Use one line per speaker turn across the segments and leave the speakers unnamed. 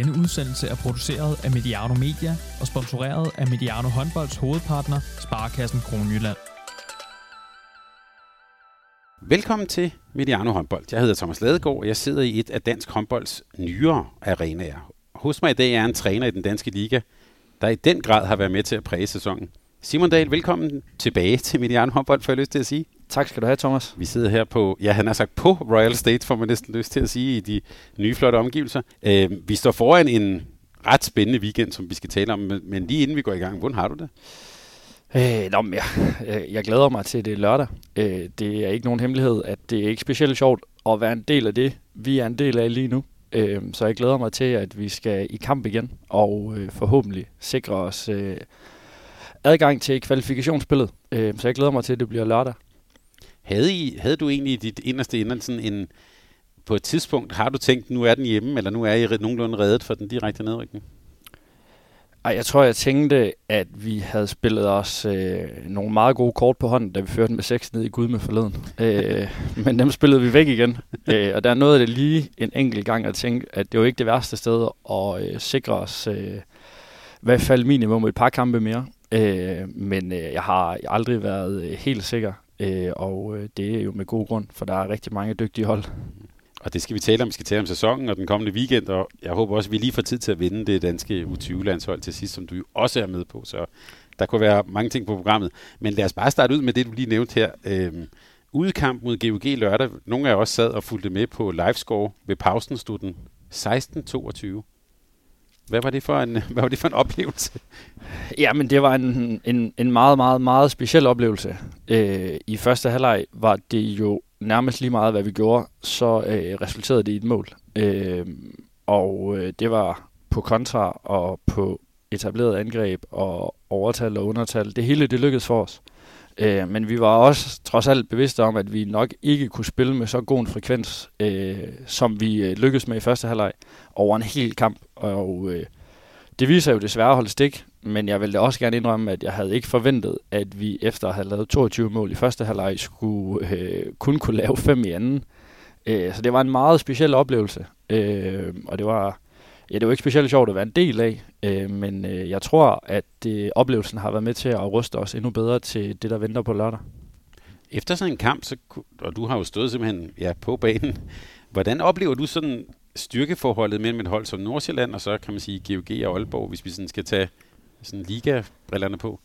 Denne udsendelse er produceret af Mediano Media og sponsoreret af Mediano Håndbolds hovedpartner, Sparkassen Kronjylland.
Velkommen til Mediano Håndbold. Jeg hedder Thomas Ladegaard, og jeg sidder i et af dansk håndbolds nyere arenaer. Hos mig i dag er en træner i den danske liga, der i den grad har været med til at præge sæsonen. Simon Dahl, velkommen tilbage til Mediano Håndbold, får jeg lyst til at sige.
Tak skal du have, Thomas.
Vi sidder her på, ja, han har sagt på Royal State, får man næsten lyst til at sige, i de nye flotte omgivelser. Øh, vi står foran en ret spændende weekend, som vi skal tale om, men lige inden vi går i gang, hvordan har du det?
Øh, nå, men jeg, jeg glæder mig til det lørdag. Øh, det er ikke nogen hemmelighed, at det er ikke specielt sjovt at være en del af det, vi er en del af lige nu. Øh, så jeg glæder mig til, at vi skal i kamp igen, og øh, forhåbentlig sikre os øh, adgang til kvalifikationsspillet. Øh, så jeg glæder mig til, at det bliver lørdag.
Havde, I, havde du egentlig i dit inderste inden sådan en, på et tidspunkt, har du tænkt, nu er den hjemme, eller nu er I nogenlunde reddet for den direkte nedrykning?
Ej, jeg tror, jeg tænkte, at vi havde spillet os øh, nogle meget gode kort på hånden, da vi førte med 6 ned i Gud med forleden. øh, men dem spillede vi væk igen. øh, og der nåede det lige en enkelt gang at tænke, at det var ikke det værste sted at øh, sikre os øh, i hvert fald minimum et par kampe mere. Øh, men øh, jeg har aldrig været øh, helt sikker, øh, og øh, det er jo med god grund, for der er rigtig mange dygtige hold.
Og det skal vi tale om. Vi skal tale om sæsonen og den kommende weekend, og jeg håber også, at vi lige får tid til at vinde det danske U20-landshold til sidst, som du jo også er med på. Så der kunne være mange ting på programmet. Men lad os bare starte ud med det, du lige nævnte her. Øhm, udkamp mod GOG lørdag. Nogle af os sad og fulgte med på livescore ved pausen, stod den 16-22. Hvad var det for en, hvad var det for en oplevelse?
Ja, men det var en, en, en meget, meget, meget speciel oplevelse. Øh, I første halvleg var det jo nærmest lige meget, hvad vi gjorde, så øh, resulterede det i et mål. Øh, og øh, det var på kontra og på etableret angreb og overtal og undertal. Det hele det lykkedes for os. Øh, men vi var også trods alt bevidste om, at vi nok ikke kunne spille med så god en frekvens, øh, som vi øh, lykkedes med i første halvleg over en hel kamp. Og øh, det viser jo desværre at holde stik, men jeg ville også gerne indrømme, at jeg havde ikke forventet, at vi efter at have lavet 22 mål i første halvleg skulle øh, kun kunne lave fem i anden. Øh, så det var en meget speciel oplevelse, øh, og det var, ja, det var ikke specielt sjovt at være en del af, øh, men øh, jeg tror, at det, oplevelsen har været med til at ruste os endnu bedre til det, der venter på lørdag.
Efter sådan en kamp, så, og du har jo stået simpelthen ja, på banen, hvordan oplever du sådan styrkeforholdet mellem et hold som Nordsjælland, og så kan man sige GOG og Aalborg, hvis vi sådan skal tage sådan liga-brillerne på?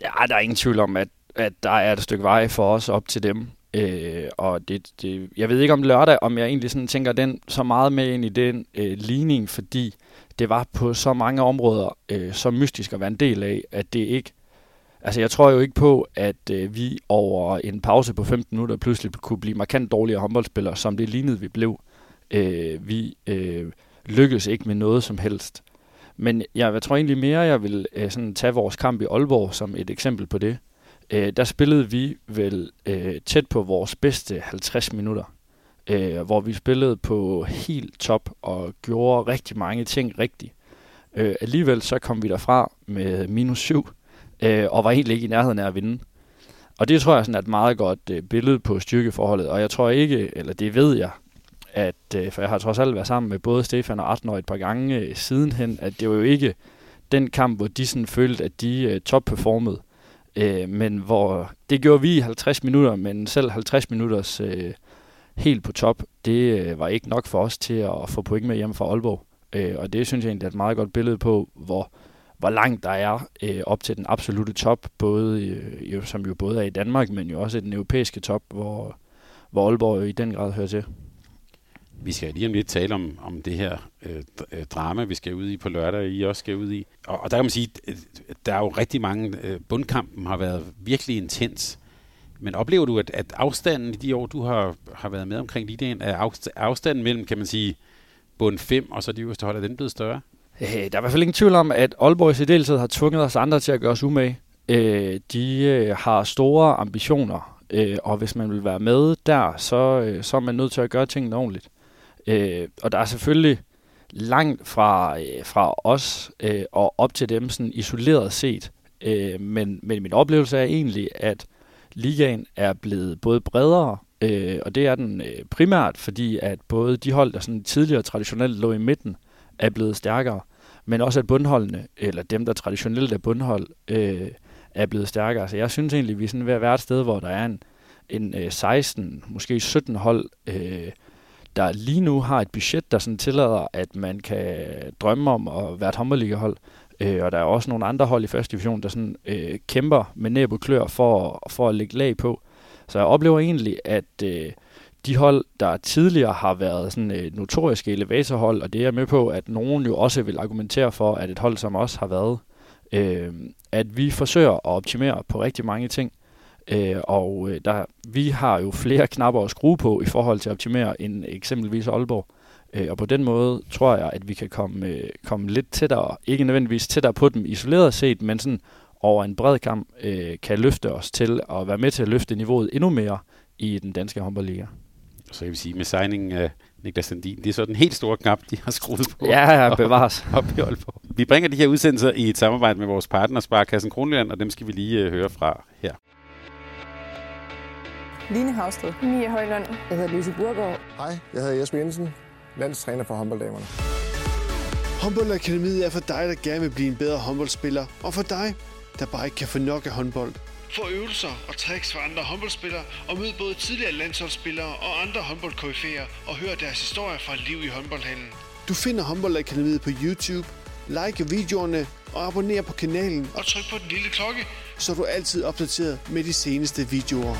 Ja, der er ingen tvivl om, at, at der er et stykke vej for os op til dem. Øh, og det, det, jeg ved ikke om lørdag, om jeg egentlig sådan tænker den så meget med ind i den øh, ligning, fordi det var på så mange områder øh, så mystisk at være en del af, at det ikke Altså, jeg tror jo ikke på, at øh, vi over en pause på 15 minutter pludselig kunne blive markant dårligere håndboldspillere, som det lignede, vi blev. Øh, vi øh, lykkedes ikke med noget som helst. Men jeg, jeg tror egentlig mere, jeg vil øh, sådan tage vores kamp i Aalborg som et eksempel på det. Øh, der spillede vi vel øh, tæt på vores bedste 50 minutter, øh, hvor vi spillede på helt top og gjorde rigtig mange ting rigtigt. Øh, alligevel så kom vi derfra med minus 7, øh, og var egentlig ikke i nærheden af at vinde. Og det tror jeg sådan er et meget godt øh, billede på styrkeforholdet, og jeg tror ikke, eller det ved jeg, at, øh, for jeg har trods alt været sammen med både Stefan og Artner et par gange øh, sidenhen, at det var jo ikke den kamp, hvor de sådan følte, at de øh, topperformede. Øh, men hvor det gjorde vi i 50 minutter, men selv 50 minutters øh, helt på top, det øh, var ikke nok for os til at få point med hjem fra Aalborg. Øh, og det synes jeg egentlig er et meget godt billede på, hvor, hvor langt der er øh, op til den absolute top, både, øh, jo, som jo både er i Danmark, men jo også i den europæiske top, hvor, hvor Aalborg jo i den grad hører til.
Vi skal lige om lidt tale om, om det her øh, øh drama, vi skal ud i på lørdag, og I også skal ud i. Og, og der kan man sige, der er jo rigtig mange, øh, bundkampen har været virkelig intens. Men oplever du, at, at afstanden i de år, du har, har været med omkring ligaen, er afstanden mellem, kan man sige, bund 5 og så de øverste hold, er den blevet større?
Øh, der er i hvert fald ingen tvivl om, at Aalborg i særdeleshed har tvunget os andre til at gøre os umage. Øh, de øh, har store ambitioner, øh, og hvis man vil være med der, så, øh, så er man nødt til at gøre tingene ordentligt. Øh, og der er selvfølgelig langt fra, øh, fra os øh, og op til dem sådan isoleret set. Øh, men, men min oplevelse er egentlig, at ligaen er blevet både bredere, øh, og det er den øh, primært, fordi at både de hold, der sådan tidligere traditionelt lå i midten, er blevet stærkere, men også at bundholdene, eller dem, der traditionelt er bundhold, øh, er blevet stærkere. Så jeg synes egentlig, at vi er sådan ved at være et sted, hvor der er en, en øh, 16, måske 17 hold, øh, der lige nu har et budget, der sådan tillader, at man kan drømme om at være et håndboldligahold. Øh, og der er også nogle andre hold i første division, der sådan, øh, kæmper med næb og klør for, for at lægge lag på. Så jeg oplever egentlig, at øh, de hold, der tidligere har været sådan øh, notoriske elevatorhold, og det er jeg med på, at nogen jo også vil argumentere for, at et hold som os har været, øh, at vi forsøger at optimere på rigtig mange ting. Øh, og øh, der, vi har jo flere knapper at skrue på i forhold til at optimere end eksempelvis Aalborg. Øh, og på den måde tror jeg, at vi kan komme, øh, komme lidt tættere, ikke nødvendigvis tættere på dem isoleret set, men sådan over en bred kamp øh, kan løfte os til at være med til at løfte niveauet endnu mere i den danske håndboldliga.
Så kan vi sige, med signingen af Niklas Sandin, det er så den helt store knap, de har skruet på.
Ja, ja, bevares.
Op i Aalborg. Vi bringer de her udsendelser i et samarbejde med vores partner, Sparkassen Kronland, og dem skal vi lige uh, høre fra her.
Line Havsted.
Mia Højlund.
Jeg hedder Louise Burgaard.
Hej, jeg hedder Jesper Jensen, landstræner for håndbolddamerne.
Håndboldakademiet er for dig, der gerne vil blive en bedre håndboldspiller, og for dig, der bare ikke kan få nok af håndbold. Få øvelser og tricks fra andre håndboldspillere, og mød både tidligere landsholdsspillere og andre håndboldkoryfæer, og hør deres historier fra liv i håndboldhallen. Du finder Håndboldakademiet på YouTube, like videoerne og abonner på kanalen, og tryk på den lille klokke, så er du altid opdateret med de seneste videoer.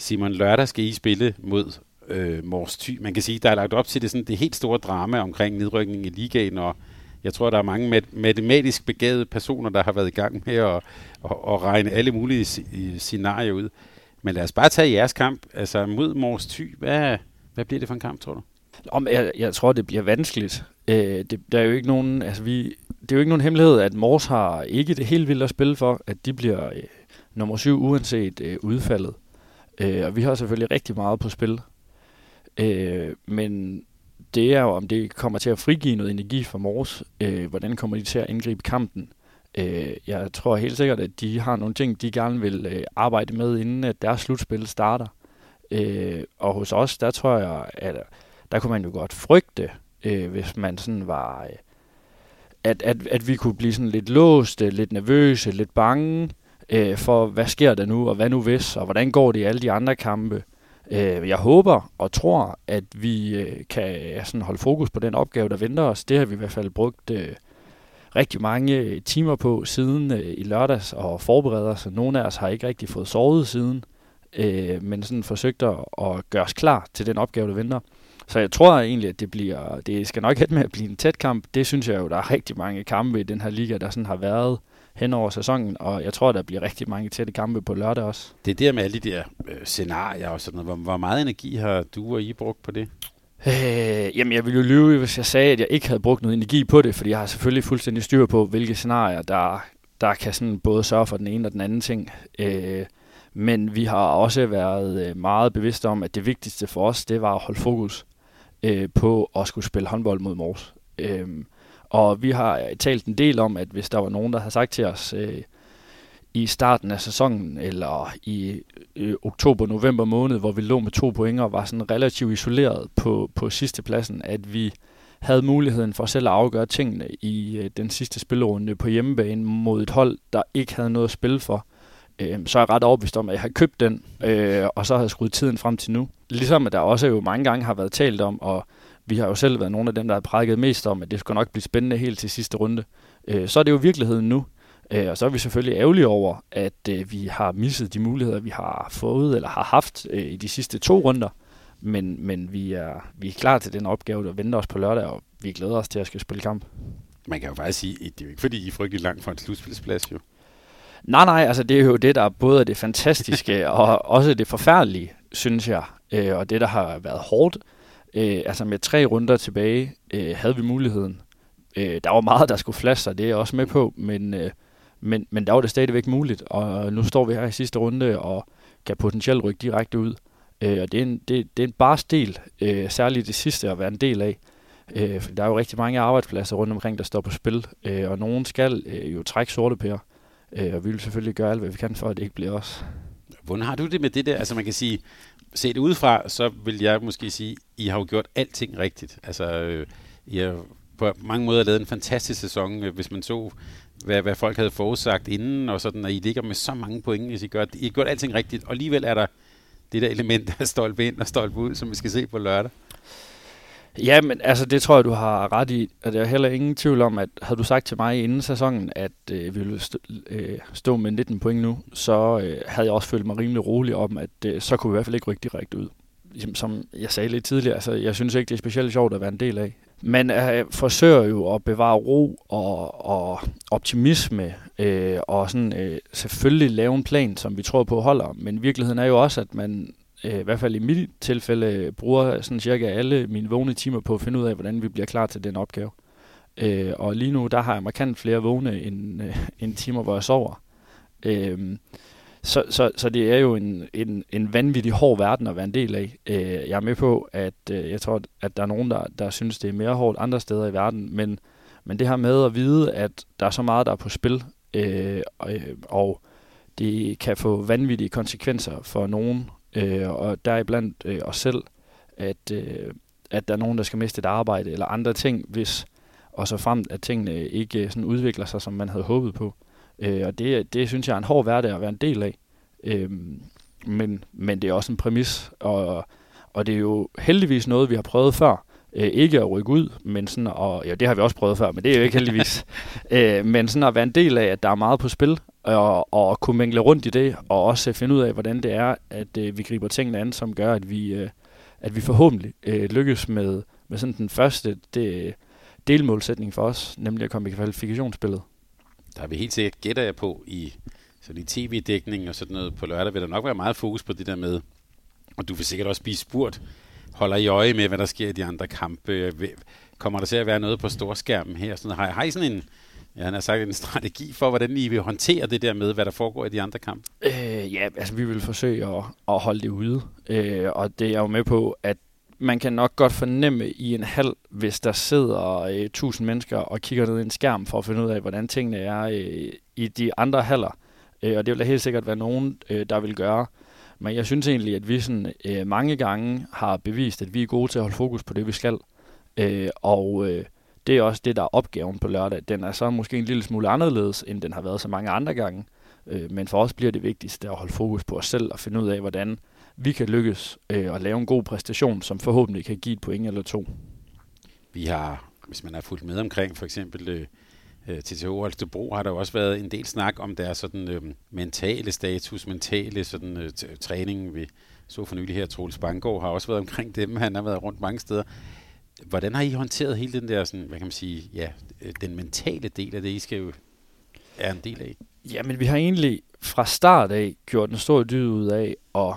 Simon, lørdag skal I spille mod øh, Mors Thy. Man kan sige, der er lagt op til det, sådan, det helt store drama omkring nedrykningen i ligaen, og jeg tror, der er mange mat- matematisk begavede personer, der har været i gang med at, at, at regne alle mulige scenarier ud. Men lad os bare tage jeres kamp altså mod Mors Thy. Hvad, hvad bliver det for en kamp, tror du?
Om, jeg, jeg tror, det bliver vanskeligt. Øh, det, der er jo ikke nogen, altså vi, det er jo ikke nogen hemmelighed, at Mors har ikke det helt vildt at spille for, at de bliver øh, nummer syv uanset øh, udfaldet. Øh, og vi har selvfølgelig rigtig meget på spil. Øh, men det er jo, om det kommer til at frigive noget energi fra Mors. Øh, hvordan kommer de til at indgribe kampen? Øh, jeg tror helt sikkert, at de har nogle ting, de gerne vil øh, arbejde med, inden at deres slutspil starter. Øh, og hos os, der tror jeg, at der kunne man jo godt frygte, øh, hvis man sådan var... Øh, at, at, at vi kunne blive sådan lidt låste, lidt nervøse, lidt bange øh, for, hvad sker der nu, og hvad nu hvis, og hvordan går det i alle de andre kampe. Øh, jeg håber og tror, at vi øh, kan sådan holde fokus på den opgave, der venter os. Det har vi i hvert fald brugt øh, rigtig mange øh, timer på siden øh, i lørdags og forbereder os. Nogle af os har ikke rigtig fået sovet siden, øh, men sådan forsøgt at, at gøre os klar til den opgave, der venter. Så jeg tror egentlig, at det bliver, det skal nok have med at blive en tæt kamp. Det synes jeg jo, der er rigtig mange kampe i den her liga, der sådan har været hen over sæsonen, og jeg tror, der bliver rigtig mange tætte kampe på lørdag også.
Det er der med alle de der øh, scenarier og sådan noget. Hvor, hvor meget energi har du og I brugt på det?
Øh, jamen, jeg ville jo lyve, hvis jeg sagde, at jeg ikke havde brugt noget energi på det, fordi jeg har selvfølgelig fuldstændig styr på, hvilke scenarier, der, der kan sådan både sørge for den ene og den anden ting. Øh, men vi har også været øh, meget bevidste om, at det vigtigste for os, det var at holde fokus øh, på at skulle spille håndbold mod Mors. Øh, og vi har øh, talt en del om, at hvis der var nogen, der havde sagt til os øh, i starten af sæsonen, eller i øh, oktober-november måned, hvor vi lå med to point og var sådan relativt isoleret på, på sidste pladsen, at vi havde muligheden for selv at afgøre tingene i øh, den sidste spillerunde på hjemmebane mod et hold, der ikke havde noget at spille for, øh, så er jeg ret overbevist om, at jeg har købt den, øh, og så har jeg skruet tiden frem til nu. Ligesom at der også jo mange gange har været talt om at vi har jo selv været nogle af dem, der har prædiket mest om, at det skal nok blive spændende helt til sidste runde. Øh, så er det jo virkeligheden nu. Øh, og så er vi selvfølgelig ærgerlige over, at øh, vi har misset de muligheder, vi har fået eller har haft øh, i de sidste to runder. Men, men vi, er, vi er klar til den opgave, der venter os på lørdag, og vi glæder os til at skal spille kamp.
Man kan jo faktisk sige, at det er jo ikke fordi, I er frygtelig langt fra en slutspilsplads jo.
Nej, nej, altså det er jo det, der er både det fantastiske og også det forfærdelige, synes jeg. Øh, og det, der har været hårdt, Øh, altså med tre runder tilbage øh, havde vi muligheden. Øh, der var meget, der skulle flaske sig, det er jeg også med på, men, øh, men, men der var det stadigvæk muligt, og nu står vi her i sidste runde og kan potentielt rykke direkte ud. Øh, og det er en, det, det er en bars stil, øh, særligt det sidste at være en del af. Øh, for der er jo rigtig mange arbejdspladser rundt omkring, der står på spil, øh, og nogen skal øh, jo trække sorte pærer. Øh, og vi vil selvfølgelig gøre alt, hvad vi kan for, at det ikke bliver os.
Hvordan har du det med det der? Altså man kan sige, set udefra, så vil jeg måske sige, I har jo gjort alting rigtigt. Altså, øh, I har på mange måder lavet en fantastisk sæson, øh, hvis man så, hvad, hvad folk havde forudsagt inden, og sådan, at I ligger med så mange point, hvis I gør, I har gjort alting rigtigt, og alligevel er der det der element af stolpe ind og stolpe ud, som vi skal se på lørdag.
Ja, men altså det tror jeg, du har ret i. Og der er heller ingen tvivl om, at havde du sagt til mig inden sæsonen, at øh, vi ville stå, øh, stå med 19 point nu, så øh, havde jeg også følt mig rimelig rolig om, at øh, så kunne vi i hvert fald ikke rykke direkte ud. Som jeg sagde lidt tidligere, altså jeg synes ikke, det er specielt sjovt at være en del af. Man øh, forsøger jo at bevare ro og, og optimisme, øh, og sådan, øh, selvfølgelig lave en plan, som vi tror på holder. Men virkeligheden er jo også, at man øh, i hvert fald i mit tilfælde, øh, bruger sådan cirka alle mine vågne timer på at finde ud af, hvordan vi bliver klar til den opgave. Øh, og lige nu, der har jeg markant flere vågne end, øh, end timer, hvor jeg sover. Øh, så, så, så det er jo en, en, en vanvittig hård verden at være en del af. Øh, jeg er med på, at øh, jeg tror, at der er nogen, der, der synes, det er mere hårdt andre steder i verden, men, men det her med at vide, at der er så meget, der er på spil, øh, og, øh, og det kan få vanvittige konsekvenser for nogen, øh, og der er blandt øh, os selv, at, øh, at der er nogen, der skal miste et arbejde eller andre ting, hvis og så frem, at tingene ikke øh, sådan udvikler sig, som man havde håbet på. Øh, og det, det synes jeg er en hård hverdag at være en del af. Øh, men, men det er også en præmis, og, og det er jo heldigvis noget, vi har prøvet før. Øh, ikke at rykke ud, men sådan, og ja, det har vi også prøvet før, men det er jo ikke heldigvis. øh, men sådan at være en del af, at der er meget på spil, og, og kunne mængle rundt i det, og også finde ud af, hvordan det er, at øh, vi griber tingene an, som gør, at vi, øh, at vi forhåbentlig øh, lykkes med, med sådan den første det, delmålsætning for os, nemlig at komme i kvalifikationsspillet.
Der er vi helt sikkert, gætter jeg på, i, så i tv-dækning og sådan noget på lørdag, vil der nok være meget fokus på det der med, og du vil sikkert også blive spurgt, holder I øje med, hvad der sker i de andre kampe? Kommer der til at være noget på storskærmen her? Sådan, har, har I sådan en, ja, han har sagt en strategi for, hvordan I vil håndtere det der med, hvad der foregår i de andre kampe?
Øh, ja, altså vi vil forsøge at, at holde det ude, øh, og det er jo med på, at man kan nok godt fornemme i en halv, hvis der sidder øh, tusind mennesker og kigger ned i en skærm for at finde ud af, hvordan tingene er øh, i de andre haller. Øh, og det vil der helt sikkert være nogen, øh, der vil gøre. Men jeg synes egentlig, at vi sådan, øh, mange gange har bevist, at vi er gode til at holde fokus på det, vi skal. Øh, og øh, det er også det, der er opgaven på lørdag. Den er så måske en lille smule anderledes, end den har været så mange andre gange. Øh, men for os bliver det vigtigste at holde fokus på os selv og finde ud af, hvordan vi kan lykkes øh, at lave en god præstation, som forhåbentlig kan give et point eller to.
Vi har, hvis man har fulgt med omkring for eksempel øh, øh TTH Holstebro, har der jo også været en del snak om deres sådan, øh, mentale status, mentale sådan, øh, træning. Vi så for nylig her, Troels Banggaard har også været omkring dem. Han har været rundt mange steder. Hvordan har I håndteret hele den der, sådan, hvad kan man sige, ja, øh, den mentale del af det, I skal jo er en del af?
Jamen, vi har egentlig fra start af gjort en stor dyd ud af at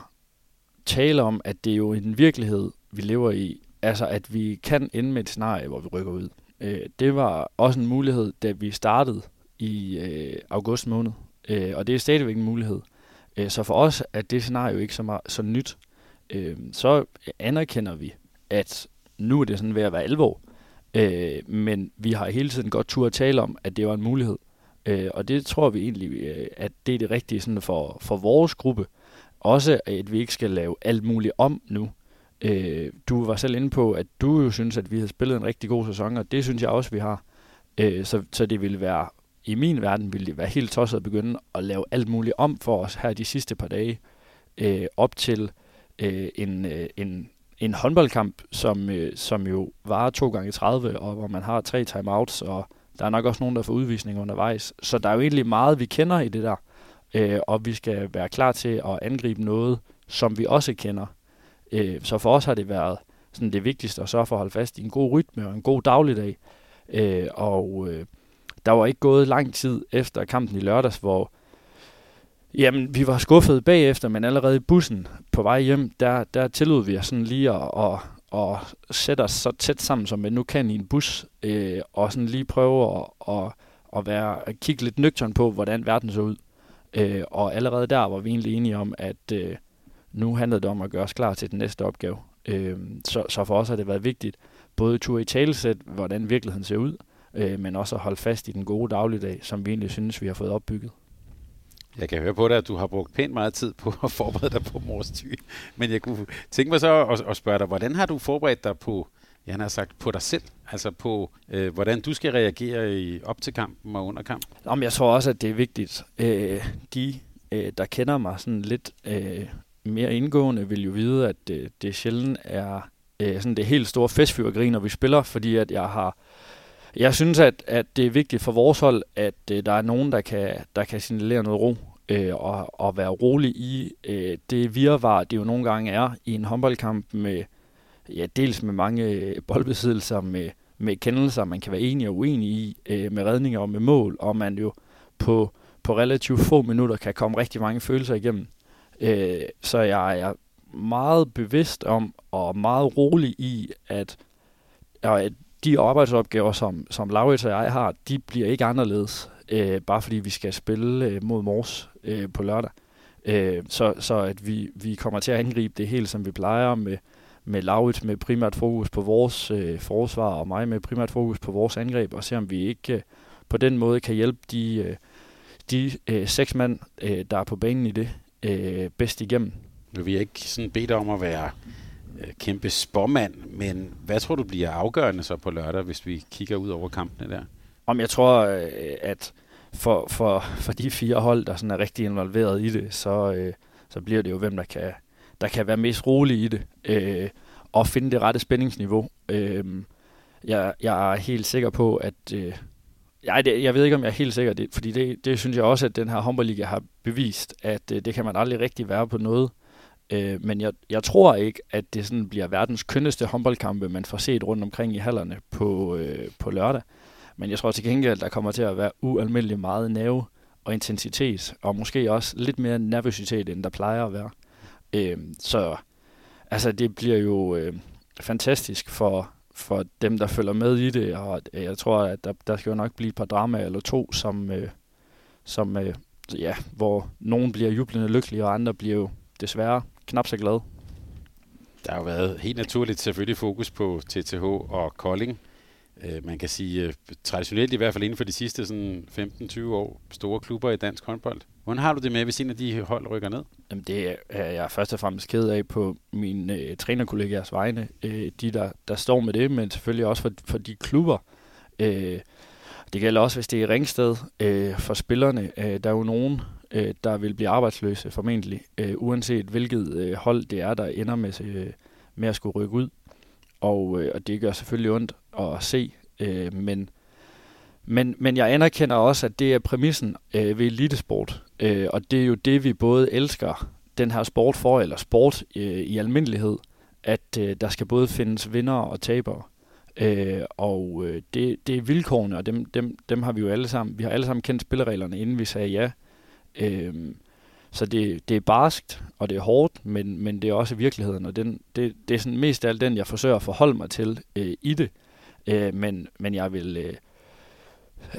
tale om, at det er jo en virkelighed, vi lever i. Altså, at vi kan ende med et scenarie, hvor vi rykker ud. Øh, det var også en mulighed, da vi startede i øh, august måned. Øh, og det er stadigvæk en mulighed. Øh, så for os er det scenario jo ikke så, meget, så nyt. Øh, så anerkender vi, at nu er det sådan ved at være alvor. Øh, men vi har hele tiden godt tur at tale om, at det var en mulighed. Øh, og det tror vi egentlig, øh, at det er det rigtige sådan for, for vores gruppe. Også at vi ikke skal lave alt muligt om nu. Øh, du var selv inde på, at du jo synes, at vi har spillet en rigtig god sæson, og det synes jeg også, vi har. Øh, så, så det ville være, i min verden ville det være helt tosset at begynde at lave alt muligt om for os her de sidste par dage. Øh, op til øh, en, øh, en, en håndboldkamp, som, øh, som jo varer to gange 30, og hvor man har tre timeouts, og der er nok også nogen, der får udvisning undervejs. Så der er jo egentlig meget, vi kender i det der, øh, og vi skal være klar til at angribe noget, som vi også kender. Øh, så for os har det været sådan det vigtigste at sørge for at holde fast i en god rytme og en god dagligdag. Øh, og øh, der var ikke gået lang tid efter kampen i lørdags, hvor Jamen, vi var skuffet bagefter, men allerede i bussen på vej hjem, der, der tillod vi os sådan lige at, at, at sætte os så tæt sammen, som vi nu kan i en bus, øh, og sådan lige prøve at, at, at, være, at kigge lidt nøgtern på, hvordan verden så ud. Øh, og allerede der var vi egentlig enige om, at øh, nu handlede det om at gøre os klar til den næste opgave. Øh, så, så for os har det været vigtigt, både tur i talesæt, hvordan virkeligheden ser ud, øh, men også at holde fast i den gode dagligdag, som vi egentlig synes, vi har fået opbygget.
Jeg kan høre på dig, at du har brugt pænt meget tid på at forberede dig på Mors Thy. Men jeg kunne tænke mig så at, at spørge dig, hvordan har du forberedt dig på, jeg har sagt, på dig selv? Altså på, øh, hvordan du skal reagere i, op til kampen og under kampen?
Jamen, jeg tror også, at det er vigtigt. Øh, de, øh, der kender mig sådan lidt øh, mere indgående, vil jo vide, at øh, det, det sjældent er øh, sådan det helt store festfyrkeri, når vi spiller, fordi at jeg har jeg synes, at, at det er vigtigt for vores hold, at øh, der er nogen, der kan, der kan signalere noget ro øh, og, og være rolig i øh, det virvar, det jo nogle gange er i en håndboldkamp med, ja, dels med mange øh, boldbesiddelser, med, med kendelser, man kan være enig og uenig i, øh, med redninger og med mål, og man jo på, på relativt få minutter kan komme rigtig mange følelser igennem. Øh, så jeg er meget bevidst om og meget rolig i, at, at de arbejdsopgaver, som, som Laurits og jeg har, de bliver ikke anderledes, øh, bare fordi vi skal spille øh, mod Mors øh, på lørdag. Øh, så, så at vi, vi kommer til at angribe det helt, som vi plejer med, med Laurits med primært fokus på vores øh, forsvar, og mig med primært fokus på vores angreb, og se om vi ikke øh, på den måde kan hjælpe de, øh, de øh, seks mand, øh, der er på banen i det, øh, bedst igennem.
Nu vil jeg ikke sådan dig om at være øh, kæmpe spormand, men hvad tror du bliver afgørende så på lørdag, hvis vi kigger ud over kampene der?
Om jeg tror, øh, at for, for, for de fire hold, der sådan er rigtig involveret i det, så, øh, så bliver det jo, hvem der kan, der kan være mest rolig i det, øh, og finde det rette spændingsniveau. Øh, jeg, jeg er helt sikker på, at... Øh, jeg, det, jeg ved ikke, om jeg er helt sikker, det, fordi det, det synes jeg også, at den her håndboldliga har bevist, at øh, det kan man aldrig rigtig være på noget. Øh, men jeg, jeg tror ikke, at det sådan bliver verdens kønneste håndboldkampe, man får set rundt omkring i hallerne på, øh, på lørdag. Men jeg tror til gengæld, at der kommer til at være ualmindelig meget nerve og intensitet, og måske også lidt mere nervøsitet, end der plejer at være. Øh, så altså, det bliver jo øh, fantastisk for, for dem, der følger med i det, og øh, jeg tror, at der, der skal jo nok blive et par drama eller to, som, øh, som øh, ja, hvor nogen bliver jublende lykkelige, og andre bliver jo desværre knap så glade.
Der har jo været helt naturligt selvfølgelig fokus på TTH og Kolding. Øh, man kan sige øh, traditionelt i hvert fald inden for de sidste sådan 15-20 år store klubber i dansk håndbold. Hvordan har du det med, hvis en af de hold rykker ned?
Jamen det er jeg først og fremmest ked af på mine øh, trænerkollegaers vegne. Øh, de, der, der står med det, men selvfølgelig også for, for de klubber. Øh, det gælder også, hvis det er Ringsted øh, for spillerne. Øh, der er jo nogen, øh, der vil blive arbejdsløse formentlig, øh, uanset hvilket øh, hold det er, der ender med, øh, med at skulle rykke ud. Og, øh, og det gør selvfølgelig ondt at se, øh, men, men, men jeg anerkender også, at det er præmissen øh, ved elitesport, øh, og det er jo det, vi både elsker den her sport for, eller sport øh, i almindelighed, at øh, der skal både findes vinder og tabere. Øh, og øh, det, det er vilkårene, og dem, dem, dem har vi jo alle sammen, vi har alle sammen kendt spillereglerne, inden vi sagde ja. Øh, så det, det er barskt, og det er hårdt, men, men det er også virkeligheden, og den, det, det er sådan mest af alt den, jeg forsøger at forholde mig til øh, i det. Øh, men, men jeg vil... Øh,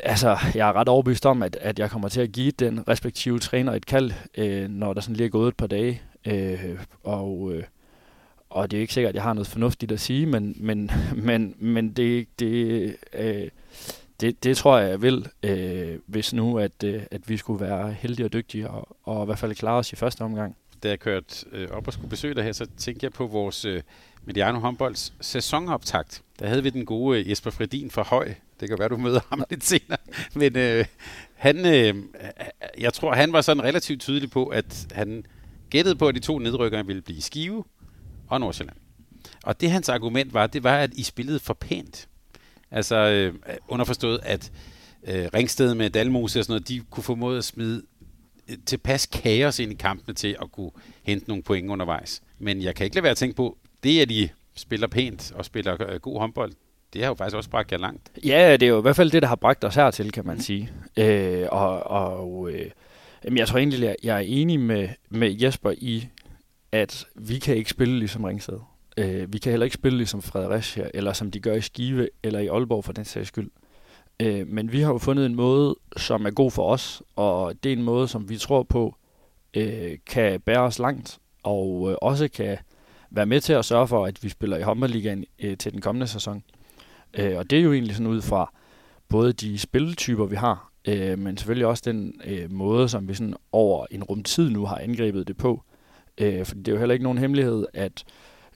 altså, jeg er ret overbevist om, at, at jeg kommer til at give den respektive træner et kald, øh, når der sådan lige er gået et par dage. Øh, og, øh, og det er ikke sikkert, at jeg har noget fornuftigt at sige, men, men, men, men det, det, øh, det, det tror jeg, jeg vil, øh, hvis nu, at, øh, at vi skulle være heldige og dygtige, og, og i hvert fald klare os i første omgang.
Da jeg kørte øh, op og skulle besøge dig her, så tænkte jeg på vores øh, Mediano håndbolds sæsonoptakt. Der havde vi den gode øh, Jesper Fredin fra Høj. Det kan være, du møder ham lidt senere. Men øh, han, øh, jeg tror, han var sådan relativt tydelig på, at han gættede på, at de to nedrykkere ville blive Skive og Nordsjælland. Og det hans argument var, det var, at I spillede for pænt. Altså øh, underforstået, at øh, Ringsted med Dalmose og sådan noget, de kunne få at smide øh, tilpas kaos ind i kampene til at kunne hente nogle point undervejs. Men jeg kan ikke lade være at tænke på, det at de spiller pænt og spiller øh, god håndbold, det har jo faktisk også bragt jer langt.
Ja, det er jo i hvert fald det, der har bragt os hertil, kan man sige. Øh, og og øh, jeg tror egentlig, at jeg er enig med, med Jesper i, at vi kan ikke spille ligesom Ringsted. Øh, vi kan heller ikke spille ligesom Fredericia, eller som de gør i Skive, eller i Aalborg for den sags skyld. Øh, men vi har jo fundet en måde, som er god for os, og det er en måde, som vi tror på, øh, kan bære os langt, og øh, også kan være med til at sørge for, at vi spiller i Håndboldligaen øh, til den kommende sæson. Øh, og det er jo egentlig sådan ud fra både de spilletyper, vi har, øh, men selvfølgelig også den øh, måde, som vi sådan over en rumtid nu har angrebet det på. Øh, for det er jo heller ikke nogen hemmelighed, at,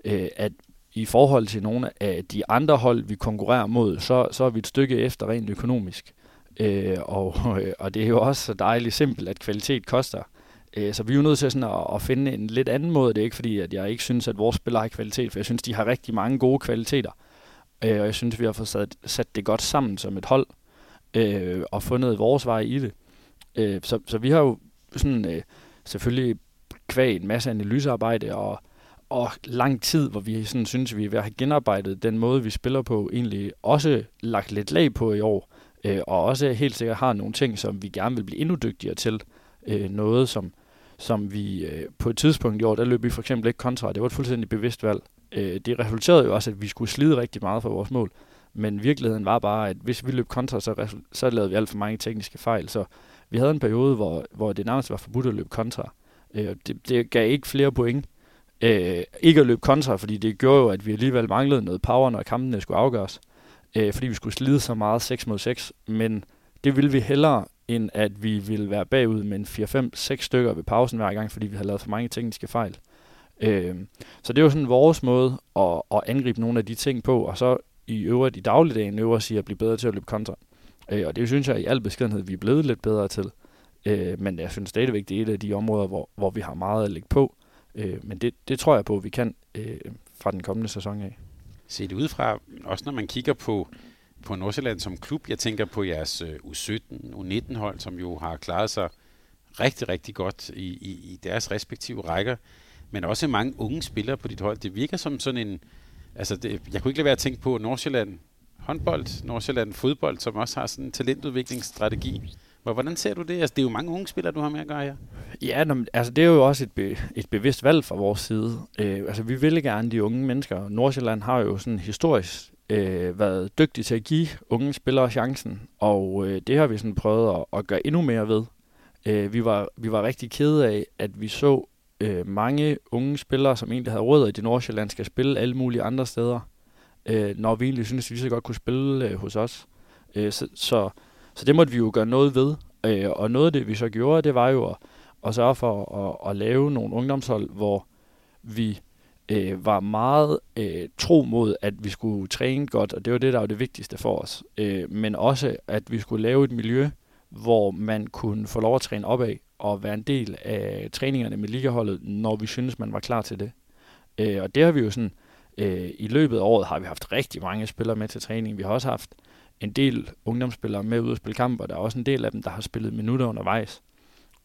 øh, at i forhold til nogle af de andre hold, vi konkurrerer mod, så, så er vi et stykke efter rent økonomisk. Øh, og, øh, og det er jo også så dejligt simpelt, at kvalitet koster. Øh, så vi er jo nødt til sådan at, at finde en lidt anden måde. Det er ikke fordi, at jeg ikke synes, at vores spillere har kvalitet, for jeg synes, de har rigtig mange gode kvaliteter. Øh, og jeg synes, vi har fået sat, sat det godt sammen som et hold, øh, og fundet vores vej i det. Øh, så, så vi har jo sådan, øh, selvfølgelig kvæg en masse analysearbejde og, og lang tid, hvor vi sådan synes, vi er ved at have genarbejdet den måde, vi spiller på, egentlig også lagt lidt lag på i år, øh, og også helt sikkert har nogle ting, som vi gerne vil blive endnu dygtigere til. Øh, noget, som, som vi øh, på et tidspunkt i år, der løb vi for eksempel ikke kontra. Det var et fuldstændig bevidst valg. Øh, det resulterede jo også, at vi skulle slide rigtig meget for vores mål. Men virkeligheden var bare, at hvis vi løb kontra, så, så lavede vi alt for mange tekniske fejl. Så vi havde en periode, hvor, hvor det nærmest var forbudt at løbe kontra. Øh, det, det gav ikke flere point. Øh, ikke at løbe kontra, fordi det gjorde jo, at vi alligevel manglede noget power, når kampene skulle afgøres. Øh, fordi vi skulle slide så meget 6 mod 6. Men det ville vi hellere, end at vi ville være bagud med en 4-5-6 stykker ved pausen hver gang, fordi vi havde lavet for mange tekniske fejl. Øh, så det er jo sådan vores måde at, at angribe nogle af de ting på, og så i øvrigt i dagligdagen øver sig at blive bedre til at løbe kontra. Øh, og det synes jeg i al beskedenhed, vi er blevet lidt bedre til. Øh, men jeg synes stadigvæk, det er et af de områder, hvor, hvor vi har meget at lægge på. Øh, men det, det tror jeg på, at vi kan øh, fra den kommende sæson af.
Se det udefra, også når man kigger på, på Nordsjælland som klub, jeg tænker på jeres øh, U17, U19-hold, som jo har klaret sig rigtig, rigtig godt i, i, i deres respektive rækker, men også mange unge spillere på dit hold. Det virker som sådan en, altså det, jeg kunne ikke lade være at tænke på Nordsjælland håndbold, Nordsjælland fodbold, som også har sådan en talentudviklingsstrategi. Hvordan ser du det? Altså, det er jo mange unge spillere, du har med at gøre her.
Ja, når, altså, det er jo også et, be, et bevidst valg fra vores side. Øh, altså, vi vil gerne de unge mennesker. Nordsjælland har jo sådan historisk øh, været dygtig til at give unge spillere chancen, og øh, det har vi sådan prøvet at, at gøre endnu mere ved. Øh, vi, var, vi var rigtig kede af, at vi så øh, mange unge spillere, som egentlig havde råd i det nordsjællandske spille alle mulige andre steder, øh, når vi egentlig synes, at vi så godt kunne spille øh, hos os. Øh, så, så, så det måtte vi jo gøre noget ved. Øh, og noget af det, vi så gjorde, det var jo at, at sørge for at, at lave nogle ungdomshold, hvor vi øh, var meget øh, tro mod, at vi skulle træne godt, og det var det, der var det vigtigste for os. Øh, men også, at vi skulle lave et miljø, hvor man kunne få lov at træne opad og være en del af træningerne med ligaholdet, når vi synes, man var klar til det. Øh, og det har vi jo sådan, øh, i løbet af året har vi haft rigtig mange spillere med til træning. Vi har også haft en del ungdomsspillere med ud at spille kamp, og der er også en del af dem, der har spillet minutter undervejs.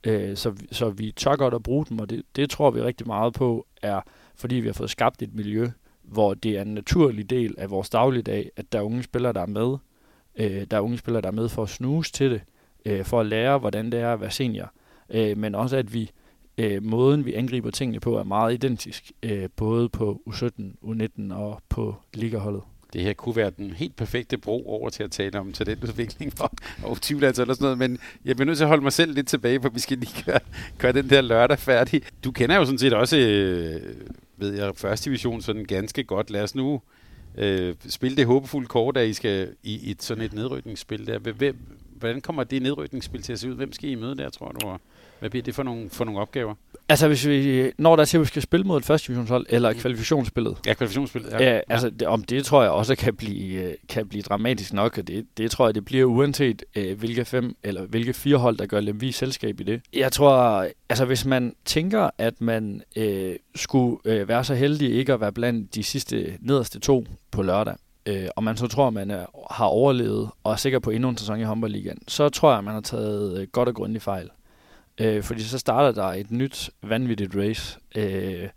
Øh, så, så vi tør godt at bruge dem, og det, det tror vi rigtig meget på, er fordi vi har fået skabt et miljø, hvor det er en naturlig del af vores dagligdag, at der er unge spillere, der er med. Øh, der er unge spillere, der er med for at snuse til det, øh, for at lære, hvordan det er at være senior. Øh, men også, at vi øh, måden, vi angriber tingene på, er meget identisk, øh, både på U17, U19 og på ligaholdet
det her kunne være den helt perfekte bro over til at tale om talentudvikling for og tvivlans altså eller sådan noget, men jeg bliver nødt til at holde mig selv lidt tilbage, for vi skal lige gøre, gøre den der lørdag færdig. Du kender jo sådan set også, øh, ved jeg, første division sådan ganske godt. Lad os nu øh, spille det håbefulde kort, at I skal i, i et, sådan et nedrykningsspil der. Hvem, hvordan kommer det nedrykningsspil til at se ud? Hvem skal I møde der, tror du? Hvad bliver det for nogle, for nogle opgaver?
Altså, hvis vi, når der er til, at vi skal spille mod et første divisionshold, eller mm. kvalifikationsspillet.
Ja, kvalifikationsspillet, ja.
ja altså, det, om det tror jeg også kan blive, øh, kan blive dramatisk nok, og det, det tror jeg, det bliver uanset øh, hvilke fem eller hvilke fire hold, der gør Lemvi selskab i det. Jeg tror, altså hvis man tænker, at man øh, skulle øh, være så heldig ikke at være blandt de sidste nederste to på lørdag, øh, og man så tror, at man er, har overlevet og er sikker på endnu en sæson i håndboldligaen, så tror jeg, at man har taget øh, godt og grundigt fejl. Øh, fordi så starter der et nyt vanvittigt race, øh,